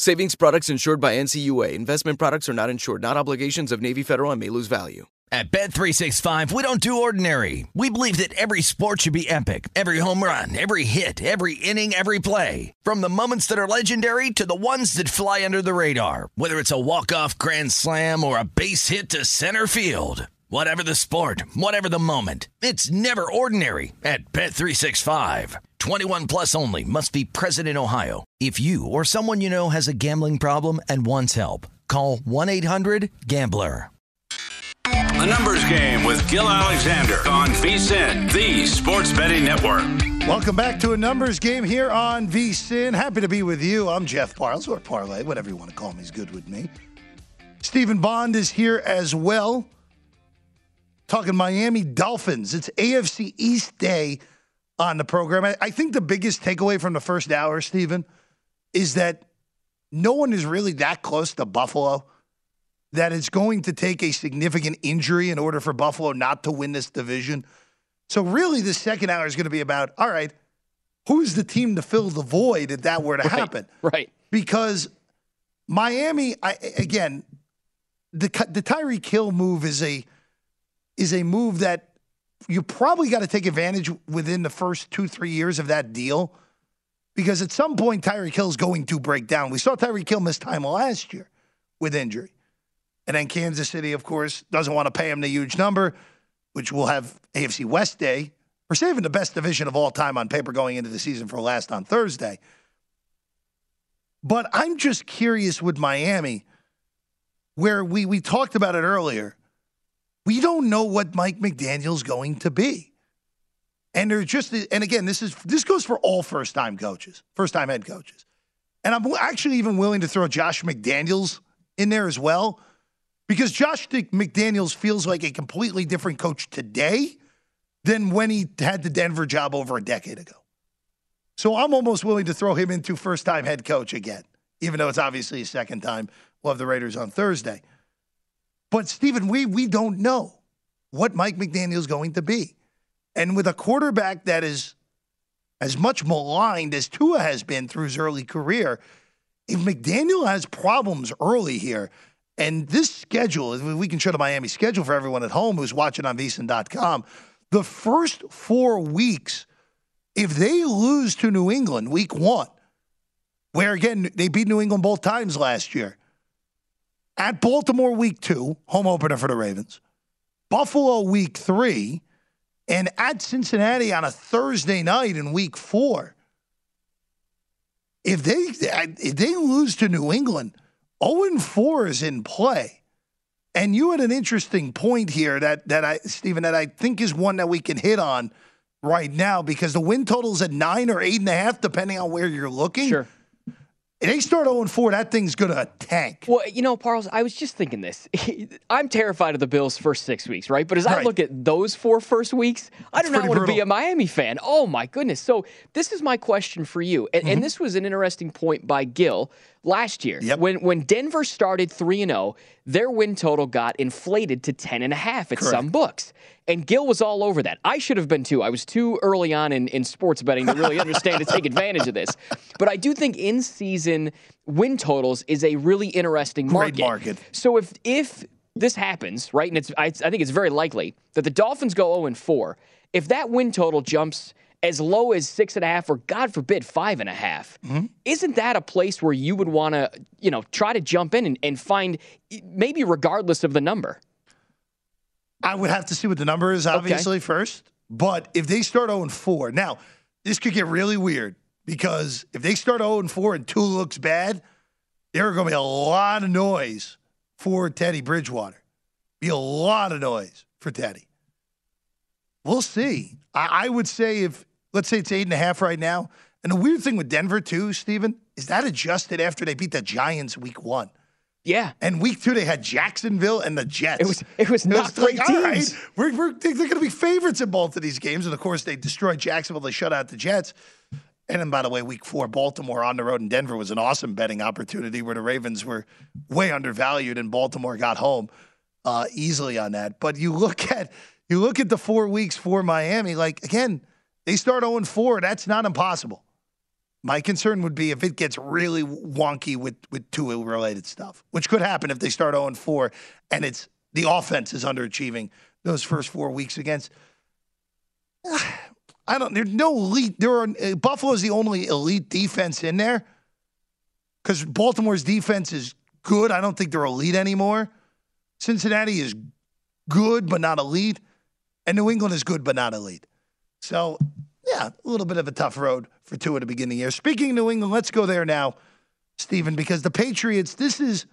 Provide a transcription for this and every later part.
Savings products insured by NCUA. Investment products are not insured, not obligations of Navy Federal and may lose value. At Bet365, we don't do ordinary. We believe that every sport should be epic. Every home run, every hit, every inning, every play. From the moments that are legendary to the ones that fly under the radar. Whether it's a walk-off grand slam or a base hit to center field. Whatever the sport, whatever the moment, it's never ordinary at Bet365. 21 plus only must be present in Ohio. If you or someone you know has a gambling problem and wants help, call 1-800-GAMBLER. The Numbers Game with Gil Alexander on VSIN, the Sports Betting Network. Welcome back to a numbers game here on VSIN. Happy to be with you. I'm Jeff Parles, or Parlay, whatever you want to call me is good with me. Stephen Bond is here as well. Talking Miami Dolphins. It's AFC East Day on the program. I, I think the biggest takeaway from the first hour, Stephen, is that no one is really that close to Buffalo that it's going to take a significant injury in order for Buffalo not to win this division. So, really, the second hour is going to be about all right, who's the team to fill the void if that were to Right, happen? right. Because Miami, I, again, the the Tyreek Hill move is a is a move that you probably got to take advantage within the first two three years of that deal, because at some point Tyreek Hill is going to break down. We saw Tyreek Hill miss time last year with injury, and then Kansas City, of course, doesn't want to pay him the huge number, which will have AFC West Day. We're saving the best division of all time on paper going into the season for last on Thursday. But I'm just curious with Miami, where we we talked about it earlier. We don't know what Mike McDaniel's going to be. And they're just and again, this is this goes for all first time coaches, first time head coaches. And I'm actually even willing to throw Josh McDaniels in there as well, because Josh McDaniels feels like a completely different coach today than when he had the Denver job over a decade ago. So I'm almost willing to throw him into first time head coach again, even though it's obviously his second time. We'll have the Raiders on Thursday. But Stephen, we we don't know what Mike McDaniel's going to be. And with a quarterback that is as much maligned as Tua has been through his early career, if McDaniel has problems early here, and this schedule, we can show the Miami schedule for everyone at home who's watching on VSiN.com, the first four weeks, if they lose to New England week one, where again, they beat New England both times last year, at Baltimore week two, home opener for the Ravens, Buffalo week three, and at Cincinnati on a Thursday night in week four. If they if they lose to New England, 0 4 is in play. And you had an interesting point here that that I Stephen, that I think is one that we can hit on right now because the win total's at nine or eight and a half, depending on where you're looking. Sure. If they start 0 4, that thing's gonna tank. Well, you know, Parles, I was just thinking this. I'm terrified of the Bills' first six weeks, right? But as I look at those four first weeks, I do not want to be a Miami fan. Oh my goodness! So this is my question for you, and, and mm-hmm. this was an interesting point by Gil last year. Yep. when when Denver started three and zero, their win total got inflated to ten and a half at some books, and Gil was all over that. I should have been too. I was too early on in, in sports betting to really understand to take advantage of this, but I do think in season win totals is a really interesting Great market. market. So if if this happens, right, and it's I, I think it's very likely that the Dolphins go 0 and 4. If that win total jumps as low as six and a half, or God forbid, five and a half, Mm-hmm. isn't that a place where you would want to, you know, try to jump in and, and find maybe regardless of the number? I would have to see what the number is, obviously, first. But if they start 0 4, now, this could get really weird because if they start 0 4 and Tua looks bad, there are going to be a lot of noise for Teddy Bridgewater. Be a lot of noise for Teddy. We'll see. I, I would say if, let's say it's eight and a half right now. And the weird thing with Denver, too, Stephen, is that adjusted after they beat the Giants week one. Yeah. And week two, they had Jacksonville and the Jets. It was it was not like, great all right, teams. we're, we're, they're going to be favorites in both of these games. And of course, they destroyed Jacksonville. They shut out the Jets. And then, by the way, week four, Baltimore on the road in Denver was an awesome betting opportunity where the Ravens were way undervalued and Baltimore got home uh, easily on that. But you look at you look at the four weeks for Miami. Like again, they start 0 4. That's not impossible. My concern would be if it gets really wonky with with Tua related stuff, which could happen if they start 0 4 and it's the offense is underachieving those first four weeks against. I don't. There's no elite. There are uh, Buffalo's the only elite defense in there because Baltimore's defense is good. I don't think they're elite anymore. Cincinnati is good but not elite, and New England is good but not elite. So yeah, a little bit of a tough road for Tua at the beginning of the year. Speaking of New England, let's go there now, Stephen, because the Patriots, this is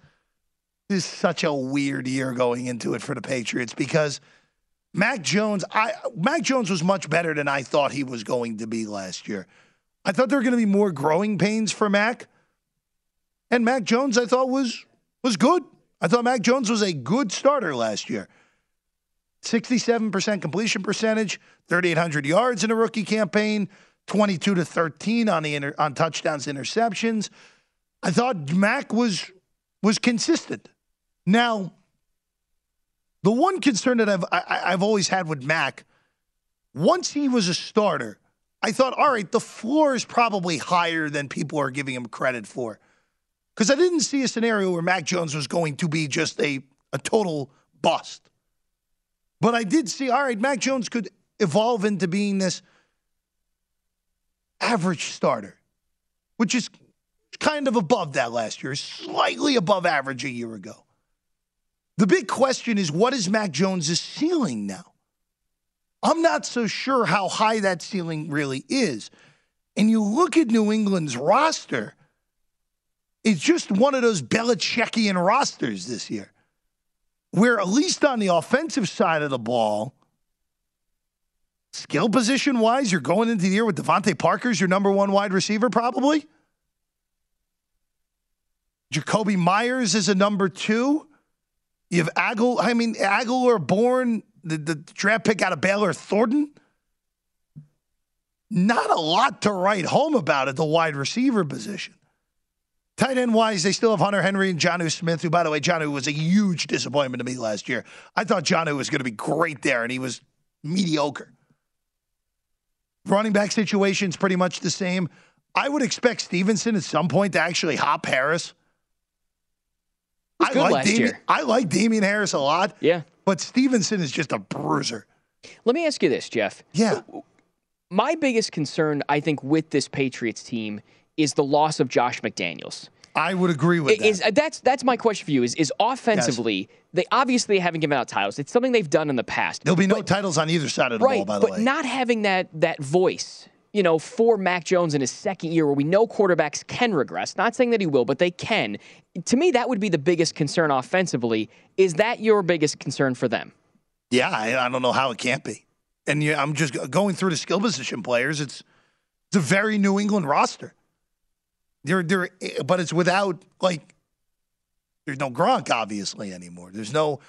this is such a weird year going into it for the Patriots because Mac Jones, I Mac Jones was much better than I thought he was going to be last year. I thought there were going to be more growing pains for Mac. And Mac Jones I thought was was good. I thought Mac Jones was a good starter last year. 67% completion percentage, 3,800 yards in a rookie campaign, 22 to 13 on the inter, on touchdowns, interceptions. I thought Mac was was consistent. Now, the one concern that I've I, I've always had with Mac, once he was a starter, I thought, all right, the floor is probably higher than people are giving him credit for, because I didn't see a scenario where Mac Jones was going to be just a a total bust. But I did see, all right, Mac Jones could evolve into being this average starter, which is kind of above that last year, slightly above average a year ago. The big question is what is Mac Jones' ceiling now? I'm not so sure how high that ceiling really is. And you look at New England's roster, it's just one of those Belichickian rosters this year, where at least on the offensive side of the ball, skill position wise, you're going into the year with DeVante Parker's your number one wide receiver, probably. Jakobi Meyers is a number two. You have Agul, I mean, Agholor Bourne, the, the draft pick out of Baylor, Thornton. Not a lot to write home about at the wide receiver position. Tight end wise, they still have Hunter Henry and Jonnu Smith, who, by the way, Jonnu was a huge disappointment to me last year. I thought Jonnu was going to be great there, and he was mediocre. Running back situation's pretty much the same. I would expect Stevenson at some point to actually hop Harris. I like year. I like Damien Harris a lot. Yeah. But Stevenson is just a bruiser. Let me ask you this, Jeff. Yeah. My biggest concern, I think, with this Patriots team is the loss of Josh McDaniels. I would agree with that. Is that's that's my question for you? Is is offensively they obviously haven't given out titles. It's something they've done in the past. There'll be no but, titles on either side of the right, ball, by the but way. But not having that that voice, you know, for Mac Jones in his second year, where we know quarterbacks can regress. Not saying that he will, but they can. To me, that would be the biggest concern offensively. Is that your biggest concern for them? yeah, I, I don't know how it can't be. And yeah, I'm just going through the skill position players. It's it's a very New England roster. They're, they're, but it's without like there's no Gronk obviously anymore. There's no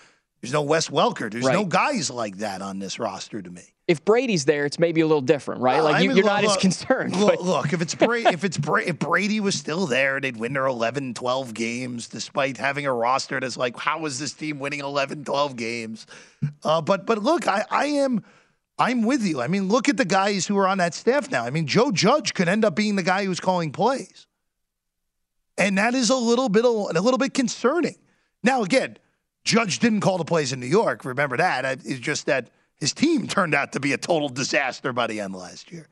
there's no Wes Welker. There's no guys like that on this roster to me. If Brady's there, it's maybe a little different, right? Like I you, look- not as concerned. Look, but look, if it's Brady, if it's Bra- if Brady was still there, they'd win their 11, 12 games, despite having a roster that's like, how is this team winning 11, 12 games? Uh, but but look, I, I am I'm with you. I mean, look at the guys who are on that staff now. I mean, Joe Judge could end up being the guy who's calling plays, and that is a little bit a little bit concerning. Now, again, Judge didn't call the plays in New York. Remember that? It's just that his team turned out to be a total disaster by the end last year.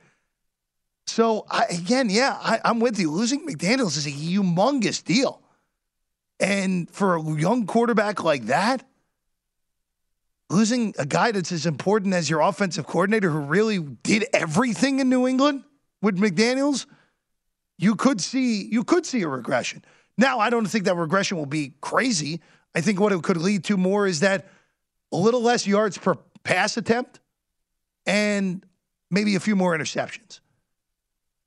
So I, again, yeah, I, I'm with you. Losing McDaniel's is a humongous deal, and for a young quarterback like that, losing a guy that's as important as your offensive coordinator, who really did everything in New England with McDaniel's, you could see you could see a regression. Now, I don't think that regression will be crazy. I think what it could lead to more is that a little less yards per pass attempt and maybe a few more interceptions.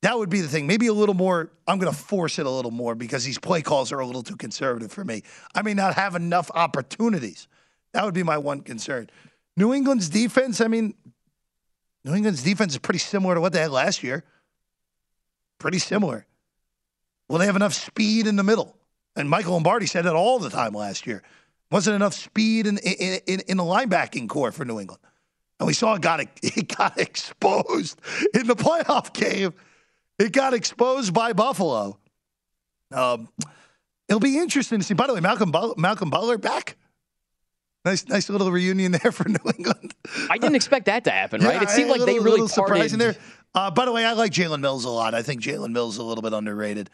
That would be the thing. Maybe a little more. I'm going to force it a little more because these play calls are a little too conservative for me. I may not have enough opportunities. That would be my one concern. New England's defense, I mean, New England's defense is pretty similar to what they had last year. Pretty similar. Will they have enough speed in the middle? And Michael Lombardi said that all the time last year. Wasn't enough speed in in, in, in the linebacking corps for New England. And we saw it got it got exposed in the playoff game it got exposed by Buffalo. Um, it'll be interesting to see. By the way, Malcolm Malcolm Butler back. Nice, nice little reunion there for New England. I didn't expect that to happen, right? Yeah, it seemed like little, they really surprising there. Uh, by the way, I like Jalen Mills a lot. I think Jalen Mills is a little bit underrated.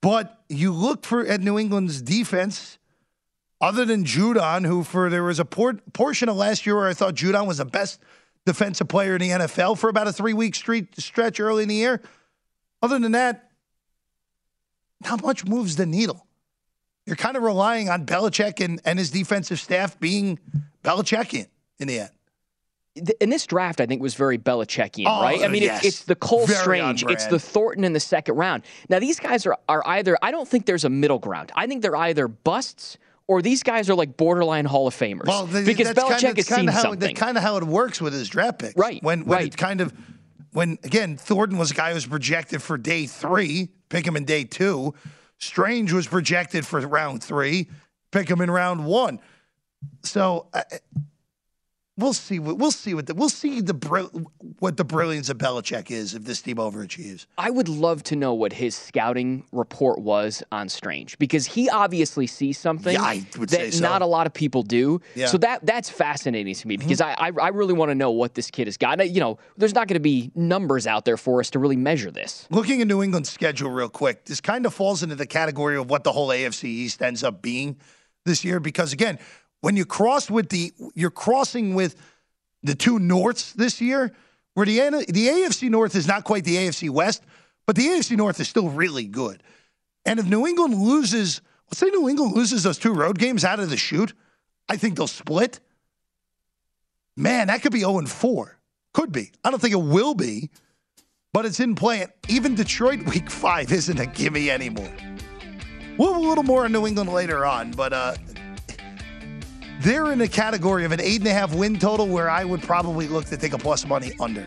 But you look for at New England's defense, other than Judon, who for there was a por- portion of last year where I thought Judon was the best defensive player in the NFL for about a three week stretch early in the year. Other than that, not much moves the needle. You're kind of relying on Belichick and, and his defensive staff being Belichickian in the end. In this draft, I think was very Belichickian, oh, right? I mean, yes. it's, it's, the Cole very Strange, it's the Thornton in the second round. Now, these guys are, are either, I don't think there's a middle ground. I think they're either busts or these guys are like borderline Hall of Famers. Well, the, because Belichick kind of, has seen how, something. That's kind of how it works with his draft picks. Right. When, when right. it kind of when again Thornton was a guy who was projected for day three, pick him in day two. Strange was projected for round three, pick him in round one. So uh, we'll see. What, we'll see what the, we'll see the what the brilliance of Belichick is if this team overachieves. I would love to know what his scouting report was on Strange because he obviously sees something yeah, that so. not a lot of people do. Yeah. So that that's fascinating to me because mm-hmm. I, I, I really want to know what this kid has got. You know, there's not going to be numbers out there for us to really measure this. Looking at New England's schedule real quick, this kind of falls into the category of what the whole AFC East ends up being this year because again when you cross with the, you're crossing with the two Norths this year, where the, the AFC North is not quite the AFC West, but the AFC North is still really good. And if New England loses, let's say New England loses those two road games out of the shoot, I think they'll split. Man, that could be 0 4. Could be. I don't think it will be, but it's in play. Even Detroit week five isn't a gimme anymore. We'll have a little more on New England later on, but uh, they're in a category of an eight and a half win total where I would probably look to take a plus money under.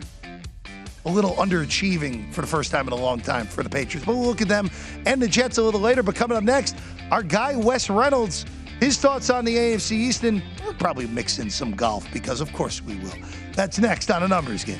A little underachieving for the first time in a long time for the Patriots. But we'll look at them and the Jets a little later. But coming up next, our guy Wes Reynolds, his thoughts on the AFC East, and we'll probably mix in some golf because, of course, we will. That's next on a numbers game.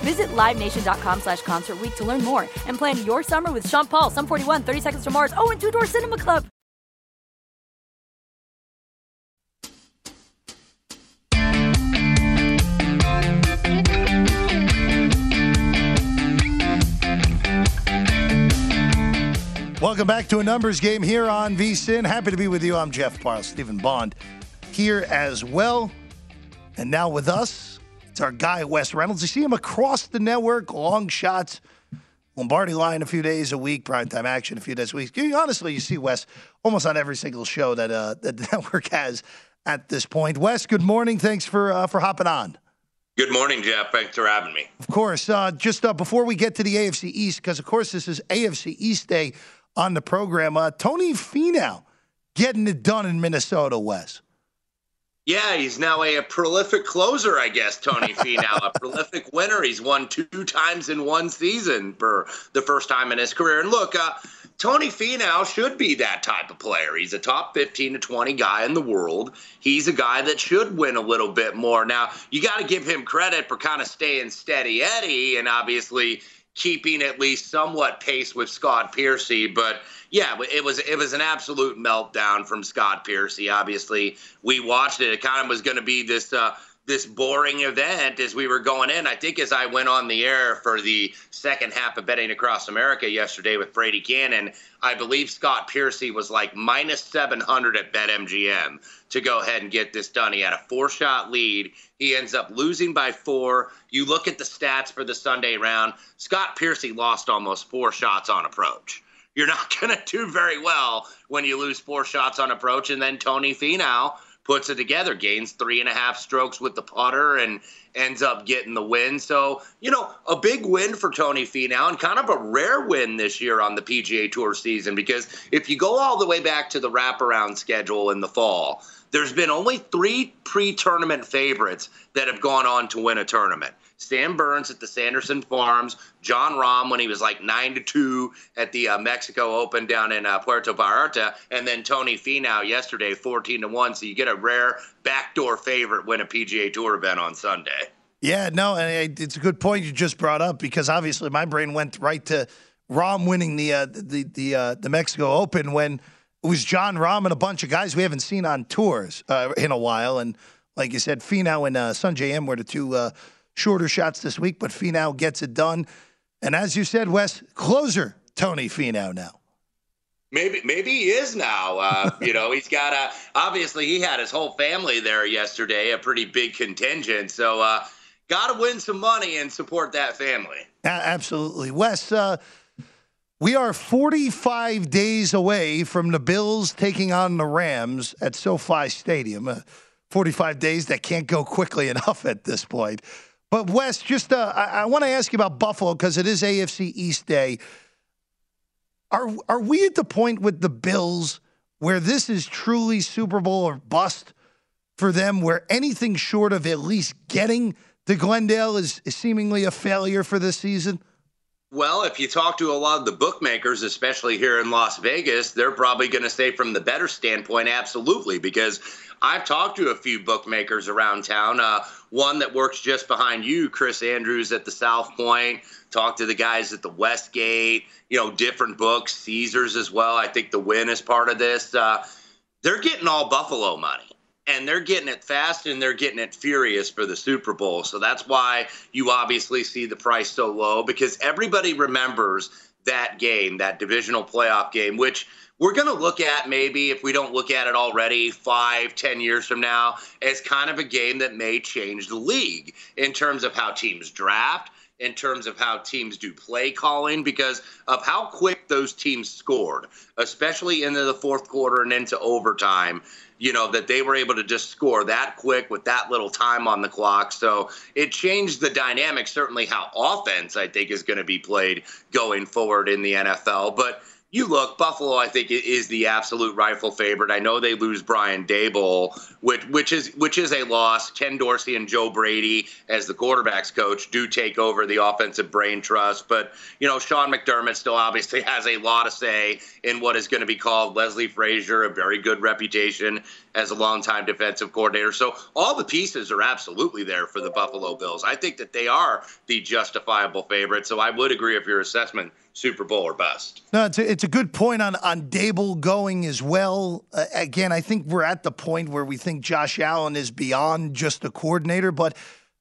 Visit LiveNation.com slash Concert to learn more and plan your summer with Sean Paul, Sum 41, 30 Seconds to Mars, oh, and Two Door Cinema Club. Welcome back to a numbers game here on VSIN. Happy to be with you. I'm Jeff Parles, Stephen Bond here as well. And now with us, it's our guy, Wes Reynolds. You see him across the network, long shots, Lombardi line a few days a week, primetime action a few days a week. Honestly, you see Wes almost on every single show that, uh, that the network has at this point. Wes, good morning. Thanks for, uh, for hopping on. Good morning, Jeff. Thanks for having me. Of course. Uh, just uh, before we get to the AFC East, because of course this is AFC East Day on the program. Uh, Tony Finau getting it done in Minnesota, Wes. Yeah, he's now a, a prolific closer, I guess, Tony Finau, a prolific winner. He's won two times in one season for the first time in his career. And look, uh, Tony Finau should be that type of player. He's a top 15 to 20 guy in the world. He's a guy that should win a little bit more. Now, you got to give him credit for kind of staying steady Eddie and obviously keeping at least somewhat pace with Scott Piercy, but yeah, it was it was an absolute meltdown from Scott Piercy. Obviously, we watched it. It kind of was going to be this uh, this boring event as we were going in. I think as I went on the air for the second half of Betting Across America yesterday with Brady Kannon, I believe Scott Piercy was like minus 700 at BetMGM to go ahead and get this done. He had a four shot lead. He ends up losing by four. You look at the stats for the Sunday round, Scott Piercy lost almost four shots on approach you're not going to do very well when you lose four shots on approach. And then Tony Finau puts it together, gains three and a half strokes with the putter, and ends up getting the win. So, you know, a big win for Tony Finau and kind of a rare win this year on the PGA Tour season because if you go all the way back to the wraparound schedule in the fall, there's been only three pre tournament favorites that have gone on to win a tournament. Sam Burns at the Sanderson Farms, Jon Rahm when he was like nine to two at the uh, Mexico Open down in uh, Puerto Vallarta, and then Tony Finau yesterday, fourteen to one. So you get a rare backdoor favorite win a PGA Tour event on Sunday. Yeah, no, and it's a good point you just brought up because obviously my brain went right to Rahm winning the uh, the the uh, the Mexico Open when it was Jon Rahm and a bunch of guys we haven't seen on tours uh, in a while, and like you said, Finau and uh, Sungjae Im were the two uh, shorter shots this week, but Finau gets it done. And as you said, Wes, closer Tony Finau now. Maybe maybe he is now. Uh, you know, he's got a obviously he had his whole family there yesterday, a pretty big contingent. So uh, got to win some money and support that family. absolutely, Wes. Uh, we are 45 days away from the Bills taking on the Rams at SoFi Stadium. Uh, 45 days that can't go quickly enough at this point. But Wes, just uh, I, I want to ask you about Buffalo because it is AFC East Day. Are are we at the point with the Bills where this is truly Super Bowl or bust for them, where anything short of at least getting to Glendale is, is seemingly a failure for this season? Well, if you talk to a lot of the bookmakers, especially here in Las Vegas, they're probably going to say, from the better standpoint, absolutely, because I've talked to a few bookmakers around town. Uh, one that works just behind you, Chris Andrews at the South Point. Talked to the guys at the Westgate. You know, different books, Caesars as well. I think the win is part of this. Uh, they're getting all Buffalo money and they're getting it fast and they're getting it furious for the Super Bowl. So that's why you obviously see the price so low because everybody remembers that game, that divisional playoff game, which we're going to look at maybe if we don't look at it already five, ten years from now as kind of a game that may change the league in terms of how teams draft, in terms of how teams do play calling because of how quick those teams scored, especially into the fourth quarter and into overtime you know, that they were able to just score that quick with that little time on the clock. So it changed the dynamic, certainly how offense, I think, is going to be played going forward in the NFL. But you look, Buffalo, I think, is the absolute rifle favorite. I know they lose Brian Daboll, which which is which is a loss. Ken Dorsey and Joe Brady, as the quarterbacks coach, do take over the offensive brain trust. But you know, Sean McDermott still obviously has a lot to say in what is going to be called Leslie Frazier, a very good reputation as a longtime defensive coordinator. So all the pieces are absolutely there for the Buffalo Bills. I think that they are the justifiable favorite. So I would agree with your assessment Super Bowl or bust. No, it's a, it's a good point on on Daboll going as well. Uh, again, I think we're at the point where we think Josh Allen is beyond just a coordinator. But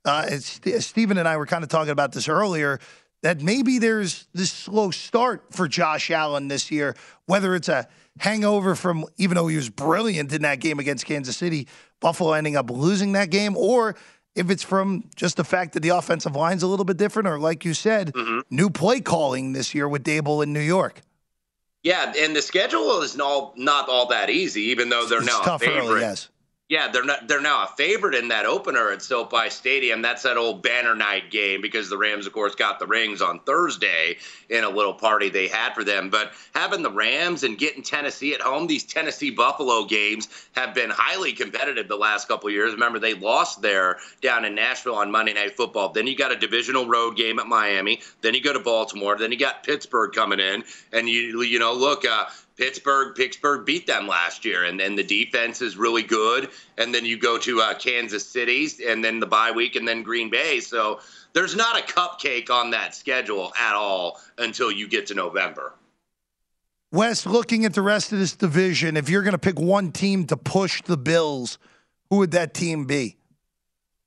uh, Stephen and I were kind of talking about this earlier that maybe there's this slow start for Josh Allen this year, whether it's a hangover from even though he was brilliant in that game against Kansas City, Buffalo ending up losing that game, or if it's from just the fact that the offensive line's a little bit different, or like you said, mm-hmm. new play calling this year with Daboll in New York. Yeah, and the schedule is not not all that easy, even though they're it's now tough favorite. Early, yes. Yeah, they're not. They're now a favorite in that opener at SoFi Stadium. That's that old banner night game because the Rams, of course, got the rings on Thursday in a little party they had for them. But having the Rams and getting Tennessee at home, these Tennessee Buffalo games have been highly competitive the last couple years. Remember, they lost there down in Nashville on Monday Night Football. Then you got a divisional road game at Miami. Then you go to Baltimore. Then you got Pittsburgh coming in, and you you know look. Uh, Pittsburgh, Pittsburgh beat them last year, and then the defense is really good. And then you go to uh, Kansas City, and then the bye week, and then Green Bay. So there's not a cupcake on that schedule at all until you get to November. Wes, looking at the rest of this division, if you're going to pick one team to push the Bills, who would that team be?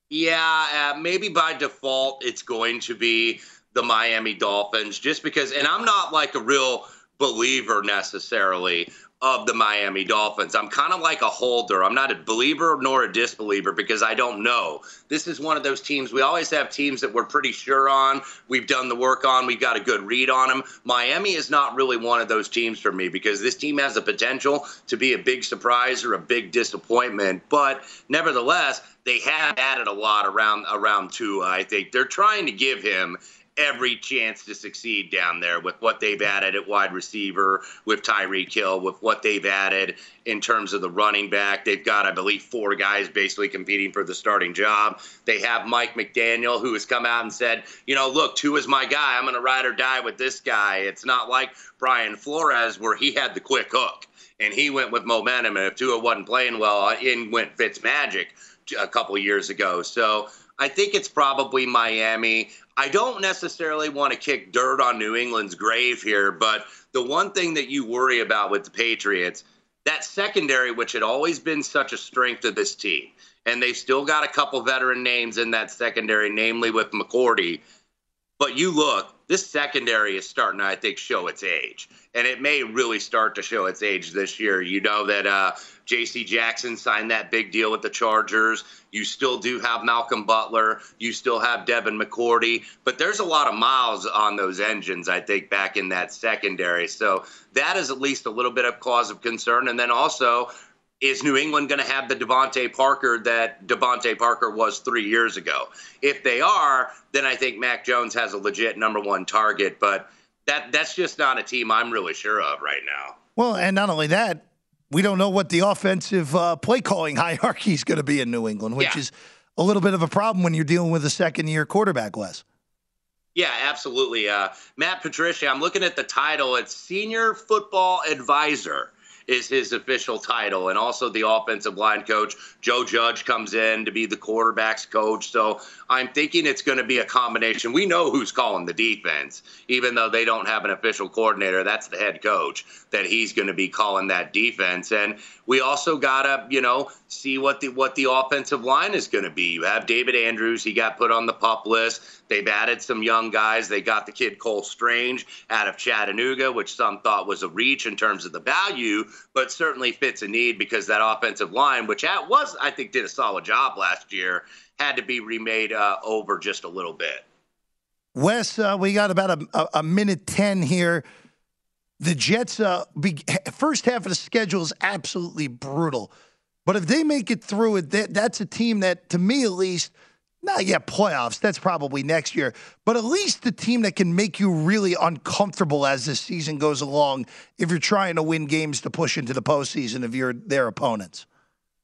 Yeah, uh, maybe by default, it's going to be the Miami Dolphins, just because, and I'm not like a real believer necessarily of the Miami Dolphins. I'm kind of like a holder. I'm not a believer nor a disbeliever because I don't know. This is one of those teams. We always have teams that we're pretty sure on. We've done the work on. We've got a good read on them. Miami is not really one of those teams for me because this team has the potential to be a big surprise or a big disappointment. But nevertheless, they have added a lot around around Tua. I think they're trying to give him every chance to succeed down there with what they've added at wide receiver, with Tyreek Hill, with what they've added in terms of the running back. They've got, I believe, four guys basically competing for the starting job. They have Mike McDaniel, who has come out and said, you know, look, Tua is my guy. I'm going to ride or die with this guy. It's not like Brian Flores, where he had the quick hook and he went with momentum. And if Tua wasn't playing well, in went Fitzmagic a couple years ago. So I think it's probably Miami. I don't necessarily want to kick dirt on New England's grave here, but the one thing that you worry about with the Patriots, that secondary, which had always been such a strength of this team, and they've still got a couple veteran names in that secondary, namely with McCourty. But you look, this secondary is starting to, I think, show its age. And it may really start to show its age this year. You know that uh, J.C. Jackson signed that big deal with the Chargers. You still do have Malcolm Butler. You still have Devin McCourty. But there's a lot of miles on those engines, I think, back in that secondary. So that is at least a little bit of cause of concern. And then also, is New England going to have the DeVante Parker that DeVante Parker was three years ago? If they are, then I think Mac Jones has a legit number one target. But that that's just not a team I'm really sure of right now. Well, and not only that, we don't know what the offensive uh, play calling hierarchy is going to be in New England, which yeah. is a little bit of a problem when you're dealing with a second year quarterback, Wes. Yeah, absolutely. Uh, Matt Patricia, I'm looking at the title. It's Senior Football Advisor is his official title. And also the offensive line coach, Joe Judge, comes in to be the quarterback's coach. So I'm thinking it's going to be a combination. We know who's calling the defense, even though they don't have an official coordinator. That's the head coach, that he's going to be calling that defense. And we also got to, you know, see what the what the offensive line is going to be. You have David Andrews, he got put on the pup list. They've added some young guys. They got the kid Cole Strange out of Chattanooga, which some thought was a reach in terms of the value, but certainly fits a need because that offensive line, which at was I think did a solid job last year, had to be remade uh, over just a little bit. Wes, uh, we got about a, a, minute ten here. The Jets' uh, be, first half of the schedule is absolutely brutal. But if they make it through it, that, that's a team that, to me at least, not yet playoffs. That's probably next year. But at least the team that can make you really uncomfortable as the season goes along if you're trying to win games to push into the postseason of your their opponents.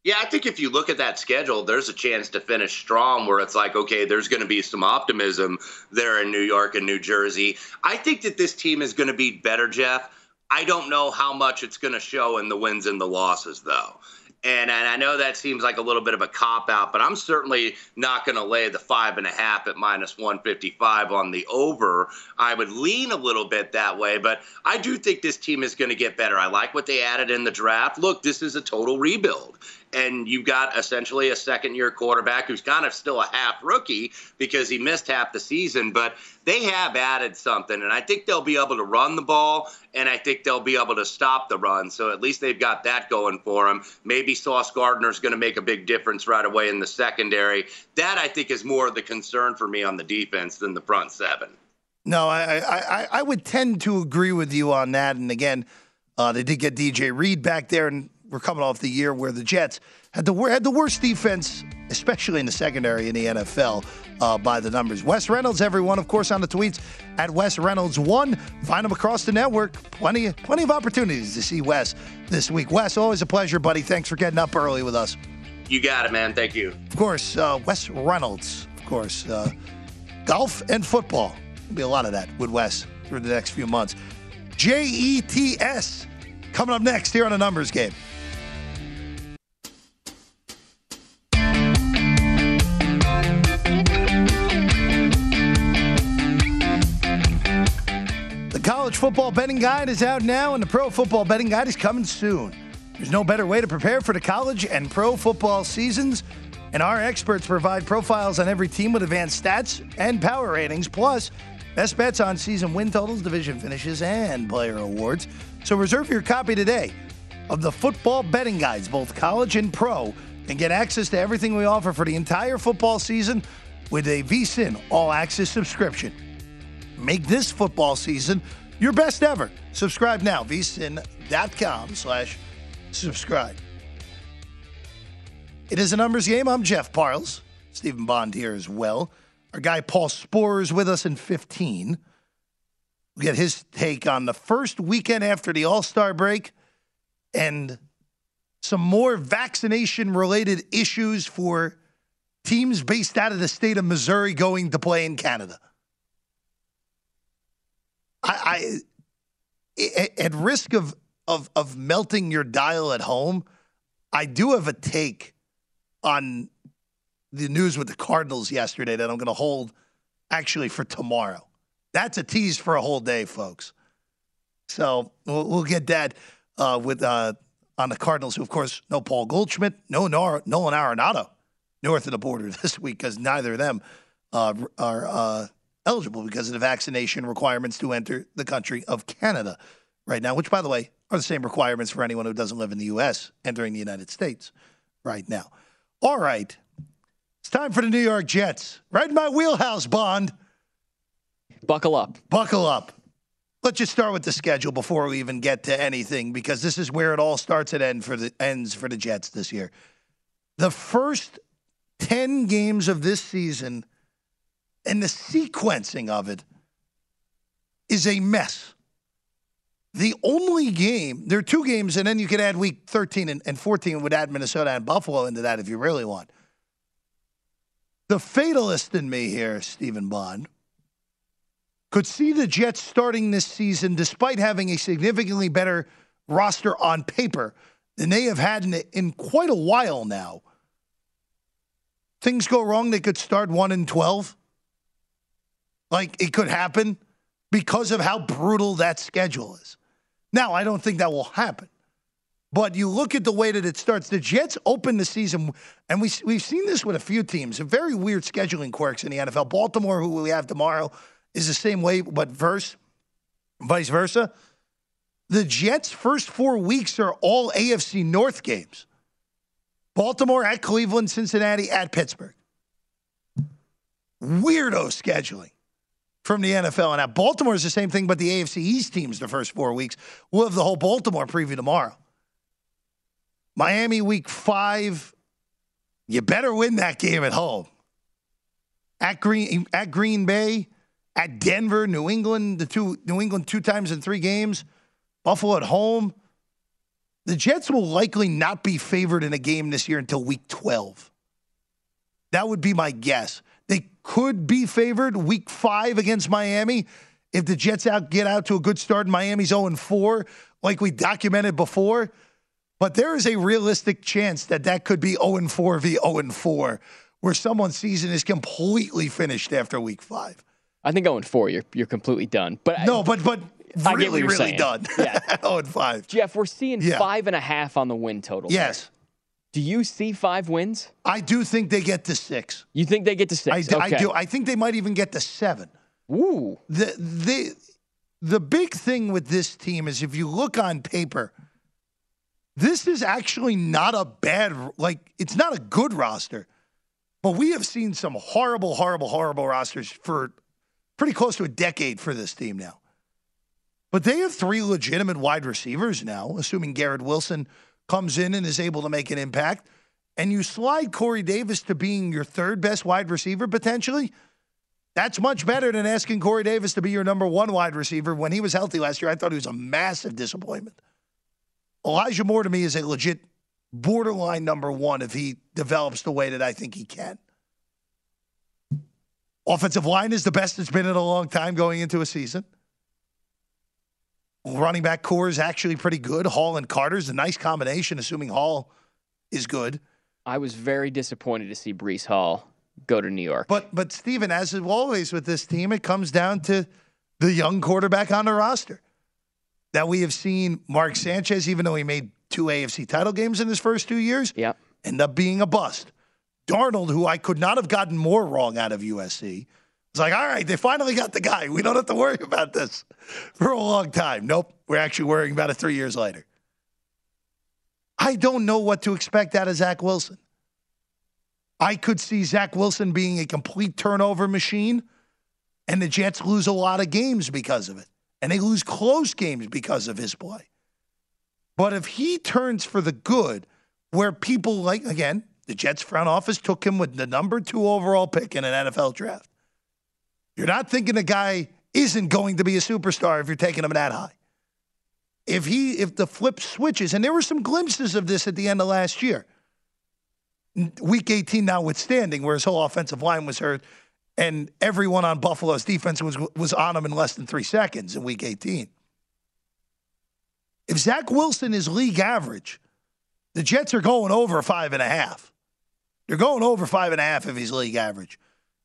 Yeah, I think if you look at that schedule, there's a chance to finish strong where it's like, okay, there's going to be some optimism there in New York and New Jersey. I think that this team is going to be better, Jeff. I don't know how much it's going to show in the wins and the losses, though. And, and I know that seems like a little bit of a cop out, but I'm certainly not going to lay the five and a half at minus 155 on the over. I would lean a little bit that way, but I do think this team is going to get better. I like what they added in the draft. Look, this is a total rebuild and you've got essentially a second year quarterback who's kind of still a half rookie because he missed half the season, but they have added something, and I think they'll be able to run the ball, and I think they'll be able to stop the run. So at least they've got that going for them. Maybe Sauce Gardner's going to make a big difference right away in the secondary. That I think is more of the concern for me on the defense than the front seven. No, I I, I would tend to agree with you on that. And again, uh, they did get DJ Reed back there, and we're coming off the year where the Jets had the had the worst defense, especially in the secondary in the NFL, uh, by the numbers. Wes Reynolds, everyone, of course, on the tweets at Wes Reynolds one. Find him across the network. Plenty, plenty of opportunities to see Wes this week. Wes, always a pleasure, buddy. Thanks for getting up early with us. You got it, man. Thank you. Of course, uh, Wes Reynolds. Of course, uh, golf and football. There'll be a lot of that with Wes through the next few months. J E T S coming up next here on a numbers game. College football betting guide is out now, and the pro football betting guide is coming soon. There's no better way to prepare for the college and pro football seasons, and our experts provide profiles on every team with advanced stats and power ratings, plus best bets on season win totals, division finishes, and player awards. So reserve your copy today of the football betting guides, both college and pro, and get access to everything we offer for the entire football season with a VSIN all access subscription. Make this football season your best ever. Subscribe now, vsin.com slash subscribe. It is a numbers game. I'm Jeff Parles. Stephen Bond here as well. Our guy Paul Sporer is with us in 15. We get his take on the first weekend after the All Star break and some more vaccination related issues for teams based out of the state of Missouri going to play in Canada. I, I at risk of, of of melting your dial at home, I do have a take on the news with the Cardinals yesterday that I'm going to hold actually for tomorrow. That's a tease for a whole day, folks. So we'll, we'll get that uh, with uh, on the Cardinals, who of course no Paul Goldschmidt, no Nolan Arenado north of the border this week because neither of them uh, are uh, eligible because of the vaccination requirements to enter the country of Canada right now, which, by the way, are the same requirements for anyone who doesn't live in the U.S. entering the United States right now. All right. It's time for the New York Jets. Right in my wheelhouse, Bond. Buckle up. Buckle up. Let's just start with the schedule before we even get to anything, because this is where it all starts and end for the ends for the Jets this year. The first 10 games of this season and the sequencing of it is a mess. The only game, there are two games, and then you could add week 13 and, and 14 would add Minnesota and Buffalo into that if you really want. The fatalist in me here, Stephen Bond, could see the Jets starting this season despite having a significantly better roster on paper than they have had in, in quite a while now. Things go wrong, they could start 1 and 12. Like it could happen because of how brutal that schedule is. Now, I don't think that will happen. But you look at the way that it starts. The Jets open the season, and we, we've seen this with a few teams, very weird scheduling quirks in the NFL. Baltimore, who we have tomorrow, is the same way, but verse, vice versa. The Jets' first four weeks are all AFC North games Baltimore at Cleveland, Cincinnati at Pittsburgh. Weirdo scheduling from the NFL. And now Baltimore is the same thing, but the AFC East teams the first four weeks. We'll have the whole Baltimore preview tomorrow. Miami week five. You better win that game at home. At Green at Green Bay, at Denver, New England, the two New England two times in three games, Buffalo at home. The Jets will likely not be favored in a game this year until week 12. That would be my guess. They could be favored week five against Miami if the Jets out get out to a good start. Miami's 0 4, like we documented before. But there is a realistic chance that that could be 0 4 v 0 4, where someone's season is completely finished after week five. I think 0 4, you're you're completely done. But no, but but I get really, what you're really saying. done. Yeah. 0 5. Jeff, we're seeing Yeah. five and a half on the win total. Yes, Do you see five wins? I do think they get to six. You think they get to six? I do, I do. I think they might even get to seven. Ooh. the the the big thing with this team is if you look on paper, this is actually not a bad like it's not a good roster. But we have seen some horrible, horrible, horrible rosters for pretty close to a decade for this team now. But they have three legitimate wide receivers now, assuming Garrett Wilson comes in and is able to make an impact. and you slide Corey Davis to being your third best wide receiver potentially, that's much better than asking Corey Davis to be your number one wide receiver. When he was healthy last year, I thought he was a massive disappointment. Elijah Moore to me is a legit borderline number one if he develops the way that I think he can. Offensive line is the best it's been in a long time going into a season. Running back corps is actually pretty good. Hall and Carter's a nice combination, assuming Hall is good. I was very disappointed to see Breece Hall go to New York. But but Stephen, as always with this team, it comes down to the young quarterback on the roster. That we have seen Mark Sanchez, even though he made two AFC title games in his first two years, end up being a bust. Darnold, who I could not have gotten more wrong out of USC, was like, all right, they finally got the guy. We don't have to worry about this for a long time. Nope, we're actually worrying about it three years later. I don't know what to expect out of Zach Wilson. I could see Zach Wilson being a complete turnover machine, and the Jets lose a lot of games because of it. And they lose close games because of his play. But if he turns for the good, where people like, again, the Jets front office took him with the number two overall pick in an NFL draft. You're not thinking the guy isn't going to be a superstar if you're taking him that high. If he if the flip switches, and there were some glimpses of this at the end of last year week 18 notwithstanding, where his whole offensive line was hurt, and everyone on Buffalo's defense was was on him in less than three seconds in week 18. If Zach Wilson is league average, the Jets are going over five and a half. They're going over five and a half if he's league average.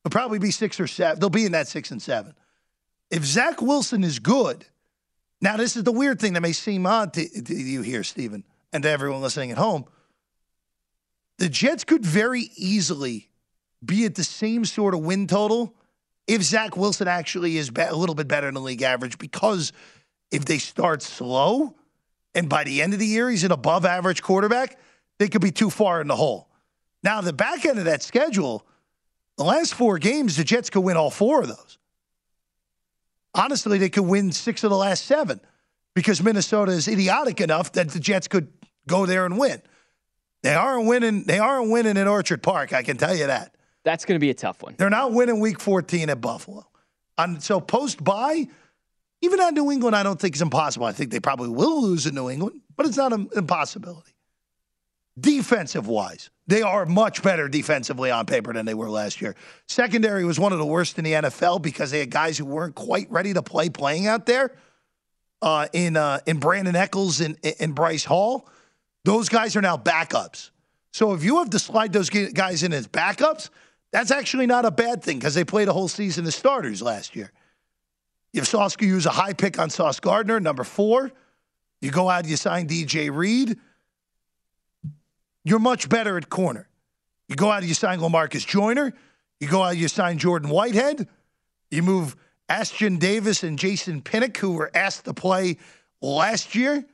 They'll probably be six or seven. They'll be in that six and seven. If Zach Wilson is good, now this is the weird thing that may seem odd to, to you here, Stephen, and to everyone listening at home the Jets could very easily be at the same sort of win total if Zach Wilson actually is a little bit better than league average because if they start slow and by the end of the year he's an above average quarterback, they could be too far in the hole. Now, the back end of that schedule, the last four games, the Jets could win all four of those. Honestly, they could win six of the last seven because Minnesota is idiotic enough that the Jets could go there and win. They aren't winning. They aren't winning in Orchard Park. I can tell you that. That's going to be a tough one. They're not winning Week 14 at Buffalo. And so post bye, even on New England, I don't think it's impossible. I think they probably will lose in New England, but it's not an impossibility. Defensive wise, they are much better defensively on paper than they were last year. Secondary was one of the worst in the NFL because they had guys who weren't quite ready to play playing out there. Uh, in uh, in Brandin Echols and, and Bryce Hall. Those guys are now backups. So if you have to slide those guys in as backups, that's actually not a bad thing because they played a whole season as starters last year. If Sauce could use a high pick on Sauce Gardner, number four, you go out, and you sign DJ Reed, you're much better at corner. You go out, you sign Lamarcus Joyner, you go out, you sign Jordan Whitehead, you move Ashtyn Davis and Jason Pinnock, who were asked to play last year.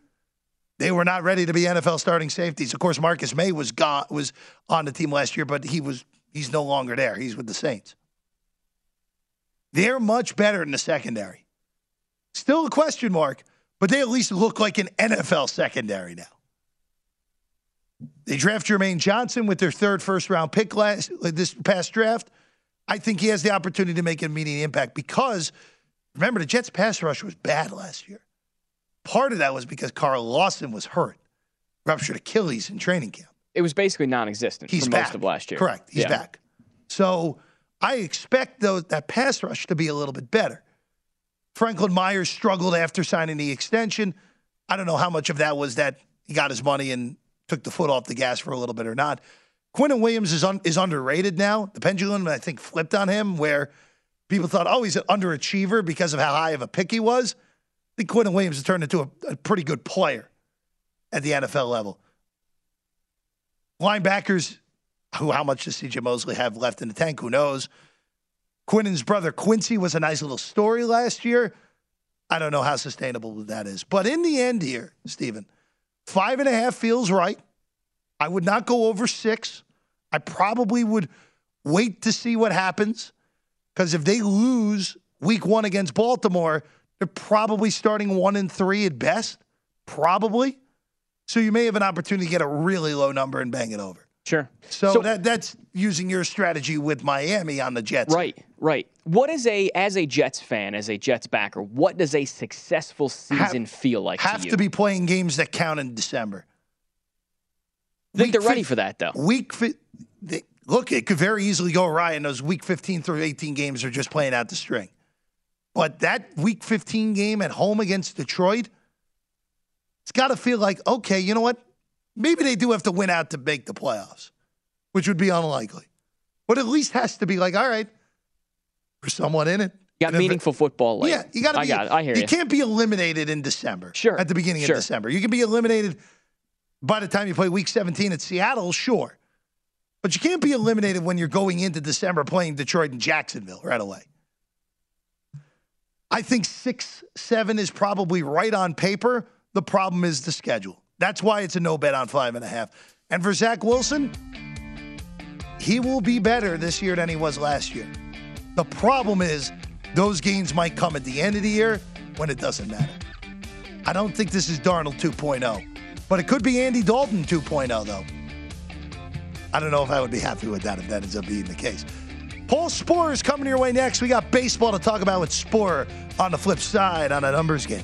They were not ready to be NFL starting safeties. Of course, Marcus Maye was gone, was on the team last year, but he was he's no longer there. He's with the Saints. They're much better in the secondary. Still a question mark, but they at least look like an NFL secondary now. They draft Jermaine Johnson with their third first round pick last this past draft. I think he has the opportunity to make an immediate impact because remember the Jets pass rush was bad last year. Part of that was because Carl Lawson was hurt, ruptured Achilles in training camp. It was basically non-existent He's for back. most of last year. Correct. He's yeah. back. So I expect those that pass rush to be a little bit better. Franklin Myers struggled after signing the extension. I don't know how much of that was that he got his money and took the foot off the gas for a little bit or not. Quinnen Williams is un, is underrated now. The pendulum, I think, flipped on him where people thought, oh, he's an underachiever because of how high of a pick he was I think Quinnen Williams has turned into a, a pretty good player at the NFL level. Linebackers, who how much does CJ Mosley have left in the tank? Who knows? Quinnen's brother Quincy was a nice little story last year. I don't know how sustainable that is. But in the end here, Stephen, five and a half feels right. I would not go over six. I probably would wait to see what happens. Because if they lose week one against Baltimore, they're probably starting one and three at best, probably. So you may have an opportunity to get a really low number and bang it over. Sure. So, so, that that's using your strategy with Miami on the Jets. Right, right. What is a as a Jets fan, as a Jets backer, what does a successful season have, feel like? Have to, to, be playing games that count in December. I think week they're ready for that though. Week fi- they, look, it could very easily go awry, in those week 15 through 18 games are just playing out the string. But that week 15 game at home against Detroit, it's got to feel like, okay, you know what? Maybe they do have to win out to make the playoffs, which would be unlikely. But at least has to be like, all right, we're somewhat in it. You got meaningful it, football. Late. Yeah, you got to be. I got it. I hear you. You can't be eliminated in December. Sure. At the beginning sure. of December, you can be eliminated by the time you play Week 17 at Seattle. Sure, but you can't be eliminated when you're going into December playing Detroit and Jacksonville right away. I think six, seven is probably right on paper. The problem is the schedule. That's why it's a no bet on five and a half. And for Zach Wilson, he will be better this year than he was last year. The problem is those gains might come at the end of the year when it doesn't matter. I don't think this is Darnold 2.0, but it could be Andy Dalton 2.0, though. I don't know if I would be happy with that if that ends up being the case. Paul Sporer is coming your way next. We got baseball to talk about with Sporer on the flip side on a numbers game.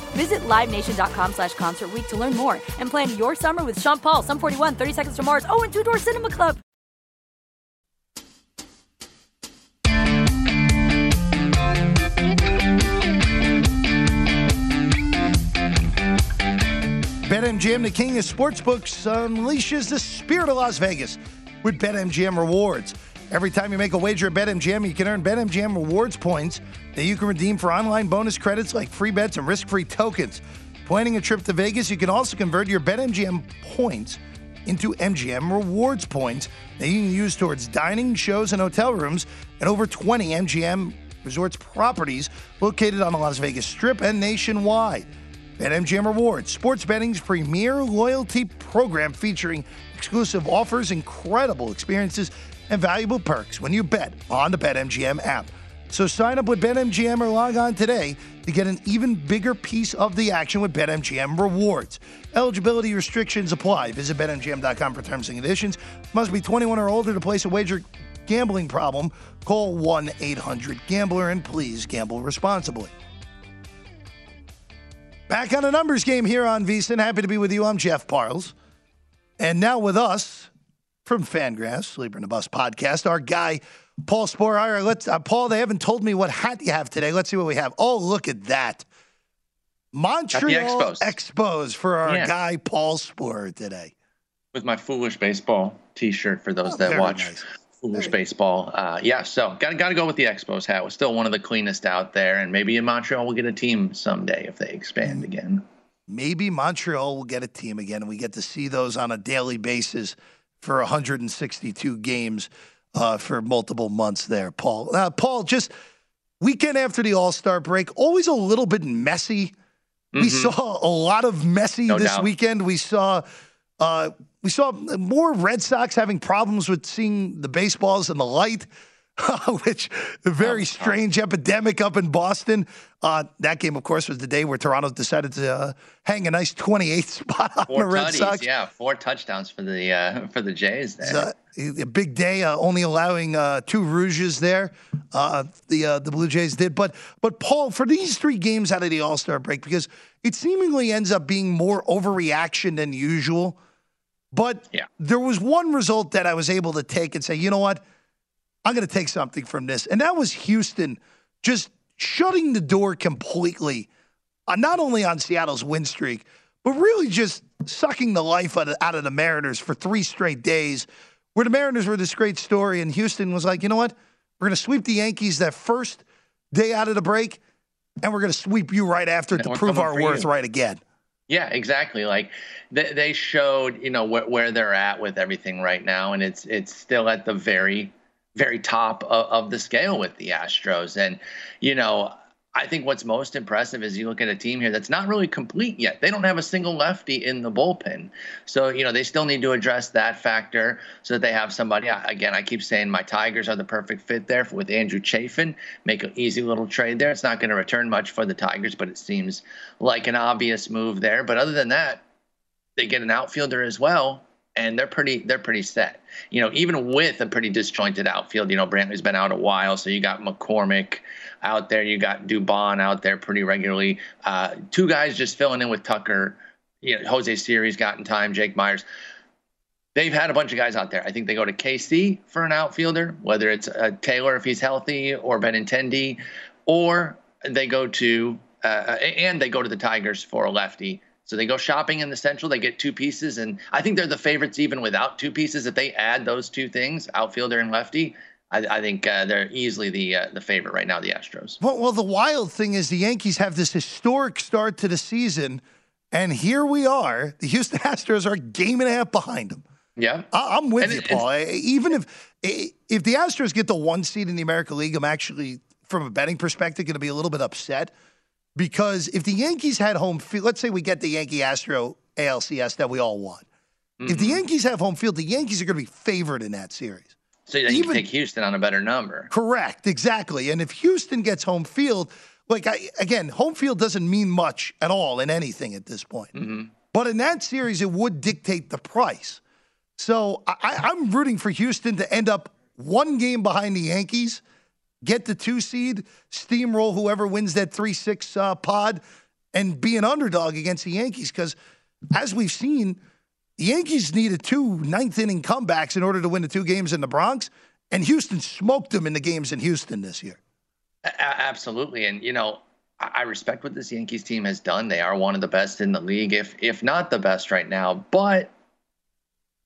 Visit LiveNation.com slash Concert to learn more and plan your summer with Sean Paul, Sum 41, 30 Seconds to Mars, oh, and Two Door Cinema Club. BetMGM, the king of sportsbooks, unleashes the spirit of Las Vegas with BetMGM rewards. Every time you make a wager at BetMGM, you can earn BetMGM rewards points that you can redeem for online bonus credits like free bets and risk-free tokens. Planning a trip to Vegas, you can also convert your BetMGM points into MGM rewards points that you can use towards dining, shows, and hotel rooms at over 20 MGM resorts properties located on the Las Vegas Strip and nationwide. BetMGM Rewards, sports betting's premier loyalty program featuring exclusive offers, incredible experiences, and valuable perks when you bet on the BetMGM app. So sign up with BetMGM or log on today to get an even bigger piece of the action with BetMGM rewards. Eligibility restrictions apply. Visit BetMGM.com for terms and conditions. Must be 21 or older to place a wager. Gambling problem? Call 1 800 Gambler and please gamble responsibly. Back on a numbers game here on VSIN. Happy to be with you. I'm Jeff Parles. And now with us from Fangraphs, Sleeper in the Bus podcast, our guy, Paul right, let's, uh, Paul, they haven't told me what hat you have today. Let's see what we have. Oh, look at that. Montreal Expos. Expos for our yeah. guy, Paul Sporer, today. With my Foolish Baseball t shirt for those oh, that watch. Nice. Foolish baseball. Uh, yeah, so got got to go with the Expos hat. Was still one of the cleanest out there, and maybe in Montreal we'll get a team someday if they expand again. Maybe Montreal will get a team again, and we get to see those on a daily basis for 162 games uh, for multiple months. There, Paul. Uh, Paul, just weekend after the All Star break, always a little bit messy. Mm-hmm. We saw a lot of messy no this doubt. weekend. We saw uh, we saw more Red Sox having problems with seeing the baseballs in the light, which a very strange epidemic up in Boston. Uh, that game, of course, was the day where Toronto decided to uh, hang a nice 28th spot on four the Red tutties, Sox. Yeah, four touchdowns for the uh, for the Jays. There. a big day, uh, only allowing uh, two rouges there. Uh, the the Blue Jays did, but but Paul, for these three games out of the All Star break, because it seemingly ends up being more overreaction than usual But yeah. there was one result that I was able to take and say, you know what? I'm going to take something from this. And that was Houston just shutting the door completely, uh, not only on Seattle's win streak, but really just sucking the life out of, out of the Mariners for three straight days, where the Mariners were this great story. And Houston was like, you know what? We're going to sweep the Yankees that first day out of the break, and we're going to sweep you right after to prove our worth you. right again. Yeah, exactly. Like they, they showed, you know, wh- where they're at with everything right now, and it's it's still at the very very top of, of the scale with the Astros. And, you know, I think what's most impressive is you look at a team here that's not really complete yet. They don't have a single lefty in the bullpen. So, you know, they still need to address that factor so that they have somebody. Again, I keep saying my Tigers are the perfect fit there with Andrew Chafin. Make an easy little trade there. It's not going to return much for the Tigers, but it seems like an obvious move there. But other than that, they get an outfielder as well and they're pretty they're pretty set. You know, even with a pretty disjointed outfield, you know, Brantley's been out a while, so you got McCormick out there, you got Dubon out there pretty regularly. Uh, two guys just filling in with Tucker. You know, Jose Siri's gotten time, Jake Meyers. They've had a bunch of guys out there. I think they go to KC for an outfielder, whether it's uh, Taylor if he's healthy, or Benintendi, or they go to uh, and they go to the Tigers for a lefty so they go shopping in the Central. They get two pieces, and I think they're the favorites even without two pieces. If they add those two things, outfielder and lefty, I, I think uh, they're easily the uh, the favorite right now. The Astros. Well, well, the wild thing is the Yankees have this historic start to the season, and here we are. The Houston Astros are a game and a half behind them. Yeah, I, am with and you, it, Paul. Even if if the Astros get the one seed in the American League, I'm actually, from a betting perspective, going to be a little bit upset because if the Yankees had home field, let's say we get the Yankee Astro ALCS that we all want. Mm-hmm. If the mm-hmm. Yankees have home field, the Yankees are going to be favored in that series. So you Even, take Houston on a better number. Correct, exactly. And if Houston gets home field, like I, again, home field doesn't mean much at all in anything at this point. Mm-hmm. But in that series, it would dictate the price. So I, I'm rooting for Houston to end up one game behind the Yankees get the two seed, steamroll whoever wins that 3 6 uh, pod, and be an underdog against the Yankees. Because as we've seen, the Yankees needed two ninth inning comebacks in order to win the two games in the Bronx, and Houston smoked them in the games in Houston this year. Absolutely. And, you know, I respect what this Yankees team has done. They are one of the best in the league, if if not the best right now. But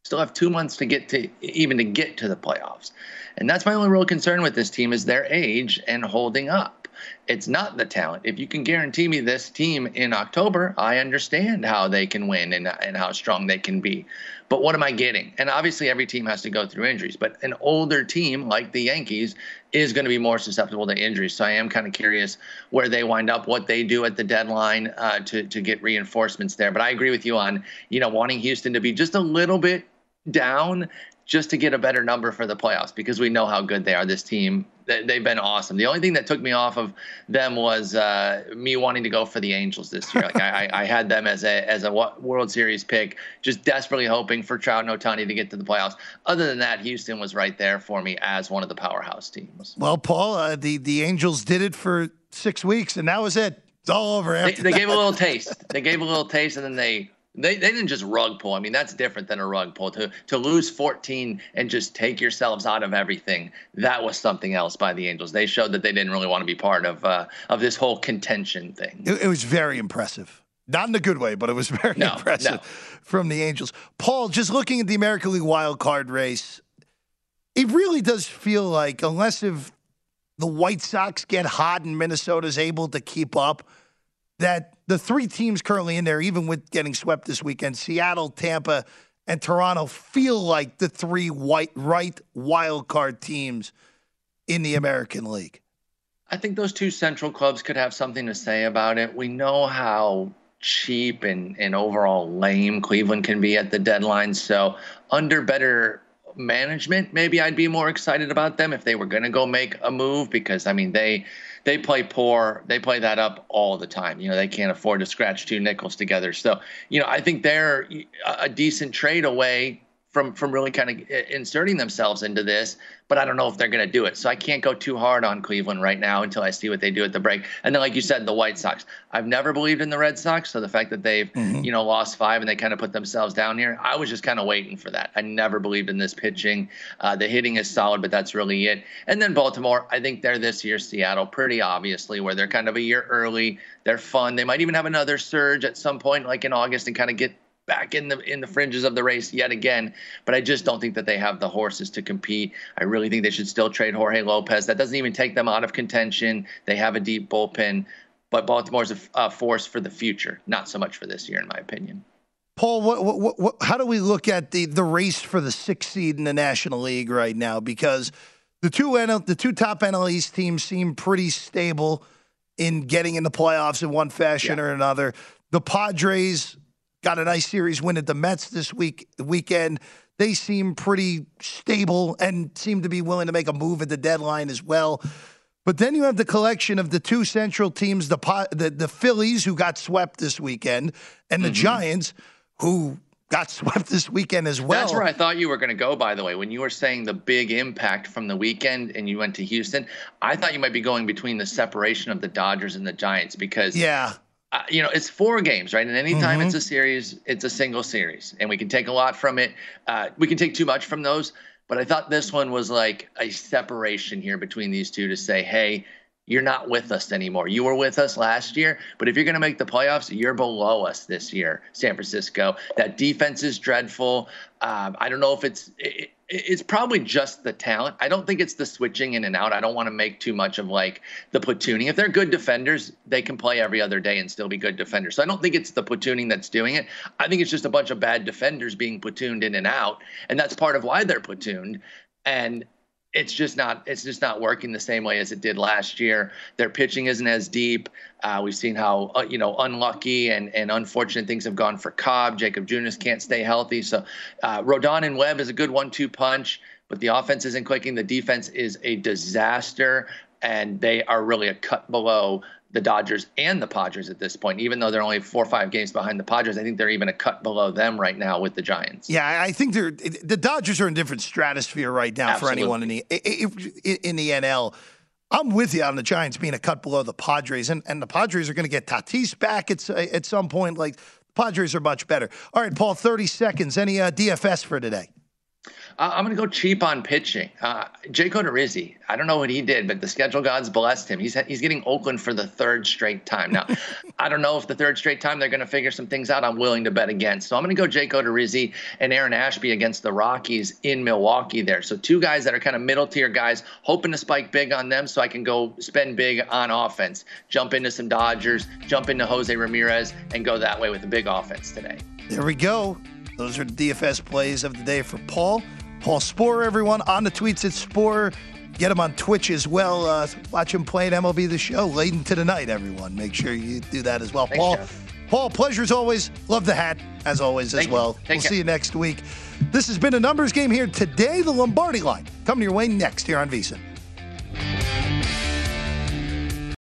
still have two months to get to even to get to the playoffs. And that's my only real concern with this team is their age and holding up. It's not the talent. If you can guarantee me this team in October, I understand how they can win and, and how strong they can be. But what am I getting? And obviously, every team has to go through injuries, but an older team like the Yankees is going to be more susceptible to injuries. So I am kind of curious where they wind up, what they do at the deadline uh, to, to get reinforcements there. But I agree with you on, you know, wanting Houston to be just a little bit down just to get a better number for the playoffs because we know how good they are. This team, they've been awesome. The only thing that took me off of them was uh, me wanting to go for the Angels this year. Like I, I, had them as a as a World Series pick, just desperately hoping for Trout and Ohtani to get to the playoffs. Other than that, Houston was right there for me as one of the powerhouse teams. Well, Paul, uh, the the Angels did it for six weeks, and that was it. It's all over. They, they gave a little taste. They gave a little taste, and then they they, they didn't just rug pull. I mean, that's different than a rug pull. To to lose 14 and just take yourselves out of everything, that was something else by the Angels. They showed that they didn't really want to be part of uh, of this whole contention thing. It, it, was very impressive. Not in a good way, but it was very no, impressive no. from the Angels. Paul, just looking at the American League wild card race, it really does feel like unless if the White Sox get hot and Minnesota's able to keep up – that the three teams currently in there, even with getting swept this weekend, Seattle, Tampa, and Toronto, feel like the three white right wild card teams in the American League. I think those two central clubs could have something to say about it. We know how cheap and, and overall lame Cleveland can be at the deadline. So under better management, maybe I'd be more excited about them if they were going to go make a move because I mean they they play poor. They play that up all the time. You know, they can't afford to scratch two nickels together. So, you know, I think they're a decent trade away from from really kind of inserting themselves into this. But I don't know if they're going to do it. So I can't go too hard on Cleveland right now until I see what they do at the break. And then, like you said, the White Sox. I've never believed in the Red Sox. So the fact that they've mm-hmm. you know lost five and they kind of put themselves down here, I was just kind of waiting for that. I never believed in this pitching. Uh, the hitting is solid, but that's really it. And then Baltimore, I think they're this year Seattle, pretty obviously, where they're kind of a year early. They're fun. They might even have another surge at some point, like in August, and kind of get back in the in the fringes of the race yet again. But I just don't think that they have the horses to compete. I really think they should still trade Jorge Lopez. That doesn't even take them out of contention. They have a deep bullpen, but Baltimore's a, a force for the future, not so much for this year, in my opinion. Paul, what, what, what, how do we look at the, the race for the sixth seed in the National League right now? Because the two NL, the two top NL East teams seem pretty stable in getting in the playoffs in one fashion yeah. or another. The Padres got a nice series win at the Mets this week weekend. They seem pretty stable and seem to be willing to make a move at the deadline as well. But then you have the collection of the two central teams, the the, the Phillies who got swept this weekend, and the mm-hmm. Giants who got swept this weekend as well. That's where I thought you were going to go, by the way. When you were saying the big impact from the weekend and you went to Houston, I thought you might be going between the separation of the Dodgers and the Giants because yeah uh, you know, it's four games, right? And anytime mm-hmm. it's a series, it's a single series, and we can take a lot from it. Uh, we can take too much from those, but I thought this one was like a separation here between these two to say, hey, you're not with us anymore. You were with us last year, but if you're going to make the playoffs, you're below us this year, San Francisco. That defense is dreadful. Um, I don't know if it's. It, it's probably just the talent. I don't think it's the switching in and out. I don't want to make too much of like the platooning. If they're good defenders, they can play every other day and still be good defenders. So I don't think it's the platooning that's doing it. I think it's just a bunch of bad defenders being platooned in and out, and that's part of why they're platooned. And it's just not it's just not working the same way as it did last year. Their pitching isn't as deep. Uh, we've seen how uh, you know unlucky and, and unfortunate things have gone for Cobb. Jakob Junis can't stay healthy, so uh, Rodon and Webb is a good one-two punch, but the offense isn't clicking. The defense is a disaster, and they are really a cut below the Dodgers and the Padres at this point. Even though they're only four or five games behind the Padres, I think they're even a cut below them right now with the Giants. Yeah, I think they're the Dodgers are in different stratosphere right now Absolutely. for anyone in the in the NL. I'm with you on the Giants being a cut below the Padres, and, and the Padres are going to get Tatis back at at some point. Like the Padres are much better. All right, Paul, 30 seconds. Any uh, DFS for today? Uh, I'm going to go cheap on pitching. Uh, Jake Odorizzi, I don't know what he did, but the schedule gods blessed him. He's he's getting Oakland for the third straight time. Now, I don't know if the third straight time they're going to figure some things out. I'm willing to bet against. So I'm going to go Jake Odorizzi and Aaron Ashby against the Rockies in Milwaukee there. So two guys that are kind of middle tier guys, hoping to spike big on them so I can go spend big on offense. Jump into some Dodgers, jump into Jose Ramirez, and go that way with a big offense today. There we go. Those are the DFS plays of the day for Paul. Paul Sporer, everyone, on the tweets at Sporer. Get him on Twitch as well. Uh, watch him play at MLB The Show late into the night, everyone. Make sure you do that as well. Thanks, Paul, Jeff. Paul, pleasure as always. Love the hat, as always, Thank as well. We'll care. see you next week. This has been a numbers game here today. The Lombardi line coming your way next here on VSIN.